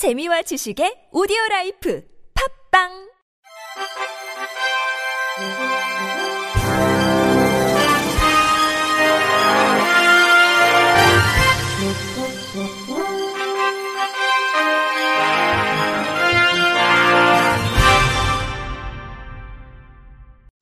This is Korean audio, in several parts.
재미와 지식의 오디오 라이프 팝빵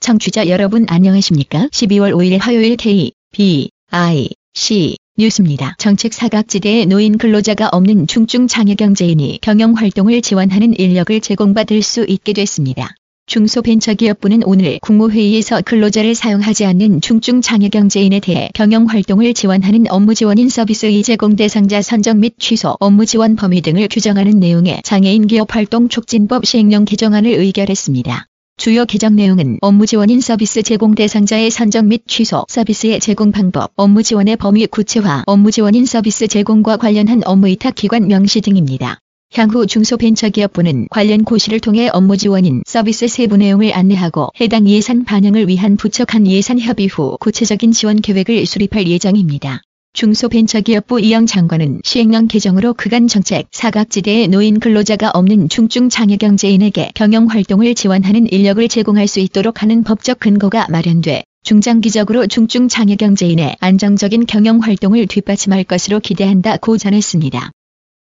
청취자 여러분 안녕하십니까? 12월 5일 화요일 K, B, I, C 뉴스입니다. 정책 사각지대에 놓인 근로자가 없는 중증 장애 경제인이 경영 활동을 지원하는 인력을 제공받을 수 있게 됐습니다. 중소벤처기업부는 오늘 국무회의에서 근로자를 사용하지 않는 중증 장애 경제인에 대해 경영 활동을 지원하는 업무 지원인 서비스의 제공 대상자 선정 및 취소, 업무 지원 범위 등을 규정하는 내용의 장애인 기업 활동 촉진법 시행령 개정안을 의결했습니다. 주요 개정 내용은 업무 지원인 서비스 제공 대상자의 선정 및 취소, 서비스의 제공 방법, 업무 지원의 범위 구체화, 업무 지원인 서비스 제공과 관련한 업무 위탁 기관 명시 등입니다. 향후 중소벤처기업부는 관련 고시를 통해 업무 지원인 서비스 세부 내용을 안내하고 해당 예산 반영을 위한 부처 간 예산 협의 후 구체적인 지원 계획을 수립할 예정입니다. 중소벤처기업부 이영 장관은 시행령 개정으로 그간 정책 사각지대에 노인 근로자가 없는 중증 장애 경제인에게 경영 활동을 지원하는 인력을 제공할 수 있도록 하는 법적 근거가 마련돼 중장기적으로 중증 장애 경제인의 안정적인 경영 활동을 뒷받침할 것으로 기대한다고 전했습니다.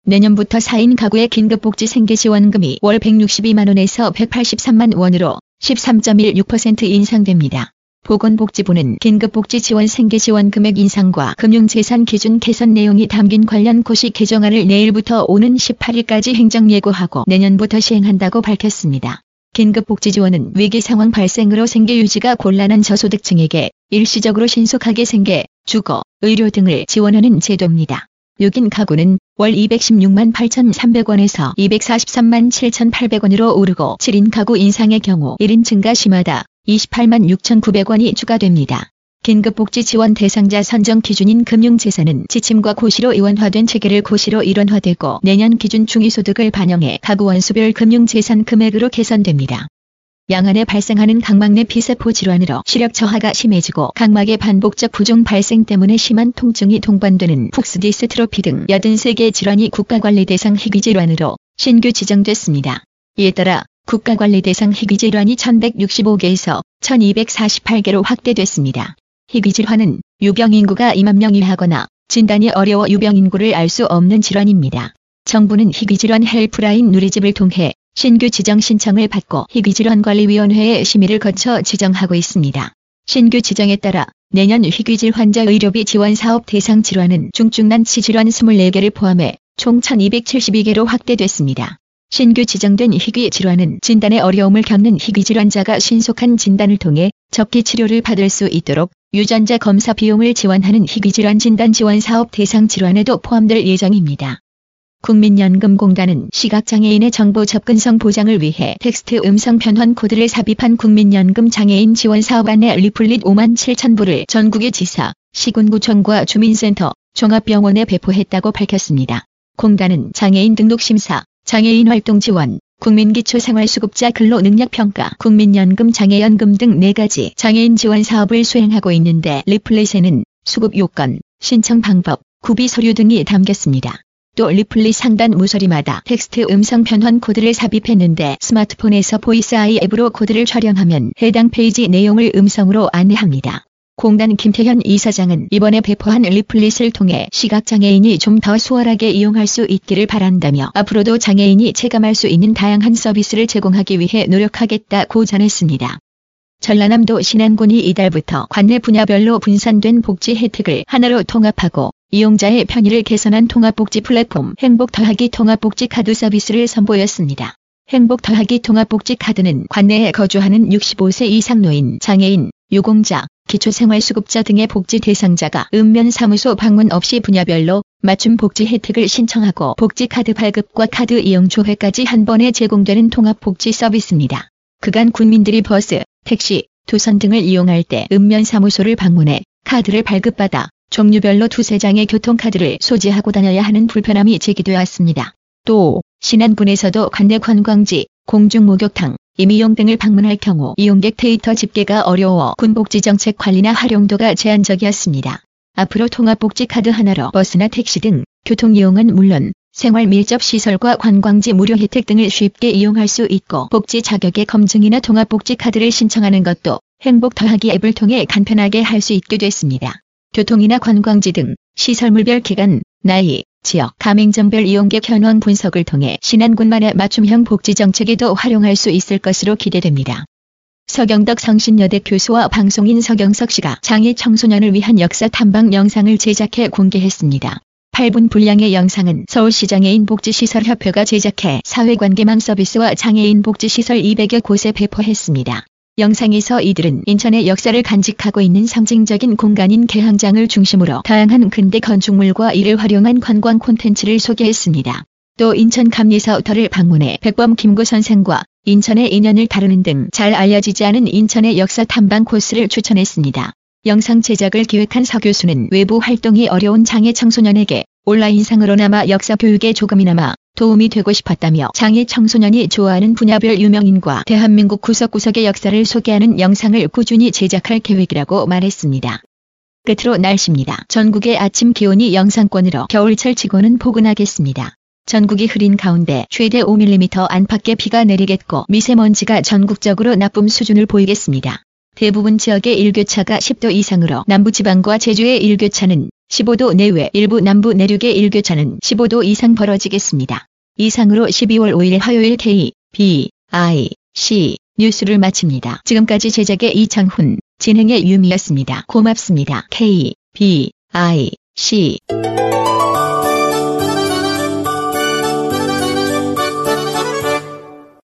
내년부터 4인 가구의 긴급복지 생계지원금이 월 162만원에서 183만 원으로 13.16% 인상됩니다. 보건복지부는 긴급복지 지원 생계지원 금액 인상과 금융재산 기준 개선 내용이 담긴 관련 고시 개정안을 내일부터 오는 18일까지 행정 예고하고 내년부터 시행한다고 밝혔습니다. 긴급복지 지원은 위기 상황 발생으로 생계 유지가 곤란한 저소득층에게 일시적으로 신속하게 생계, 주거, 의료 등을 지원하는 제도입니다. 6인 가구는 월 216만 8,300원에서 243만 7,800원으로 오르고 7인 가구 인상의 경우 1인 증가 심하다 28만 6,900원이 추가됩니다. 긴급복지 지원 대상자 선정 기준인 금융재산은 지침과 고시로 이원화된 체계를 고시로 일원화되고 내년 기준 중위소득을 반영해 가구 원수별 금융재산 금액으로 개선됩니다. 양안에 발생하는 각막 내 피세포 질환으로 시력 저하가 심해지고 각막의 반복적 부종 발생 때문에 심한 통증이 동반되는 푹스디스트로피 등 83개 질환이 국가관리 대상 희귀 질환으로 신규 지정됐습니다. 이에 따라 국가관리 대상 희귀 질환이 1165개에서 1248개로 확대됐습니다. 희귀 질환은 유병 인구가 2만 명 이하거나 진단이 어려워 유병 인구를 알 수 없는 질환입니다. 정부는 희귀질환 헬프라인 누리집을 통해 신규 지정 신청을 받고 희귀질환관리위원회의 심의를 거쳐 지정하고 있습니다. 신규 지정에 따라 내년 희귀질환자 의료비 지원 사업 대상 질환은 중증난치 질환 24개를 포함해 총 1272개로 확대됐습니다. 신규 지정된 희귀 질환은 진단에 어려움을 겪는 희귀 질환자가 신속한 진단을 통해 적기 치료를 받을 수 있도록 유전자 검사 비용을 지원하는 희귀 질환 진단 지원 사업 대상 질환에도 포함될 예정입니다. 국민연금공단은 시각장애인의 정보 접근성 보장을 위해 텍스트 음성 변환 코드를 삽입한 국민연금 장애인 지원 사업 안내 리플릿 5만 7천 부를 전국의 지사, 시군구청과 주민센터, 종합병원에 배포했다고 밝혔습니다. 공단은 장애인 등록 심사, 장애인 활동 지원, 국민기초생활수급자 근로능력평가, 국민연금 장애연금 등 4가지 장애인 지원 사업을 수행하고 있는데 리플릿에는 수급 요건, 신청 방법, 구비 서류 등이 담겼습니다. 또 리플릿 상단 모서리마다 텍스트 음성 변환 코드를 삽입했는데 스마트폰에서 보이스 아이 앱으로 코드를 촬영하면 해당 페이지 내용을 음성으로 안내합니다. 공단 김태현 이사장은 이번에 배포한 리플릿을 통해 시각장애인이 좀 더 수월하게 이용할 수 있기를 바란다며 앞으로도 장애인이 체감할 수 있는 다양한 서비스를 제공하기 위해 노력하겠다고 전했습니다. 전라남도 신안군이 이달부터 관내 분야별로 분산된 복지 혜택을 하나로 통합하고 이용자의 편의를 개선한 통합복지 플랫폼 행복 더하기 통합복지 카드 서비스를 선보였습니다. 행복 더하기 통합복지 카드는 관내에 거주하는 65세 이상 노인, 장애인, 유공자, 기초생활수급자 등의 복지 대상자가 읍면사무소 방문 없이 분야별로 맞춤 복지 혜택을 신청하고 복지 카드 발급과 카드 이용 조회까지 한 번에 제공되는 통합복지 서비스입니다. 그간 국민들이 버스, 택시, 도선 등을 이용할 때 읍면사무소를 방문해 카드를 발급받아 종류별로 두세 장의 교통카드를 소지하고 다녀야 하는 불편함이 제기되었습니다. 또 신안군에서도 관내 관광지, 공중목욕탕, 이미용 등을 방문할 경우 이용객 데이터 집계가 어려워 군복지 정책 관리나 활용도가 제한적이었습니다. 앞으로 통합복지 카드 하나로 버스나 택시 등 교통 이용은 물론 생활 밀접 시설과 관광지 무료 혜택 등을 쉽게 이용할 수 있고 복지 자격의 검증이나 통합복지 카드를 신청하는 것도 행복 더하기 앱을 통해 간편하게 할 수 있게 됐습니다. 교통이나 관광지 등 시설물별 기간, 나이, 지역, 가맹점별 이용객 현황 분석을 통해 신안군만의 맞춤형 복지 정책에도 활용할 수 있을 것으로 기대됩니다. 서경덕 성신여대 교수와 방송인 서경석 씨가 장애 청소년을 위한 역사 탐방 영상을 제작해 공개했습니다. 8분 분량의 영상은 서울시장애인 복지시설협회가 제작해 사회관계망 서비스와 장애인 복지시설 200여 곳에 배포했습니다. 영상에서 이들은 인천의 역사를 간직하고 있는 상징적인 공간인 개항장을 중심으로 다양한 근대 건축물과 이를 활용한 관광 콘텐츠를 소개했습니다. 또 인천 감리사우터를 방문해 백범 김구 선생과 인천의 인연을 다루는 등 잘 알려지지 않은 인천의 역사 탐방 코스를 추천했습니다. 영상 제작을 기획한 서 교수는 외부 활동이 어려운 장애 청소년에게 온라인상으로나마 역사 교육에 조금이나마 도움이 되고 싶었다며 장애 청소년이 좋아하는 분야별 유명인과 대한민국 구석구석의 역사를 소개하는 영상을 꾸준히 제작할 계획이라고 말했습니다. 끝으로 날씨입니다. 전국의 아침 기온이 영상권으로 겨울철 치고는 포근하겠습니다. 전국이 흐린 가운데 최대 5mm 안팎의 비가 내리겠고 미세먼지가 전국적으로 나쁨 수준을 보이겠습니다. 대부분 지역의 일교차가 10도 이상으로 남부지방과 제주의 일교차는 15도 내외 일부 남부 내륙의 일교차는 15도 이상 벌어지겠습니다. 이상으로 12월 5일 화요일 K, B, I, C 뉴스를 마칩니다. 지금까지 제작의 이창훈, 진행의 유미였습니다. 고맙습니다. K, B, I, C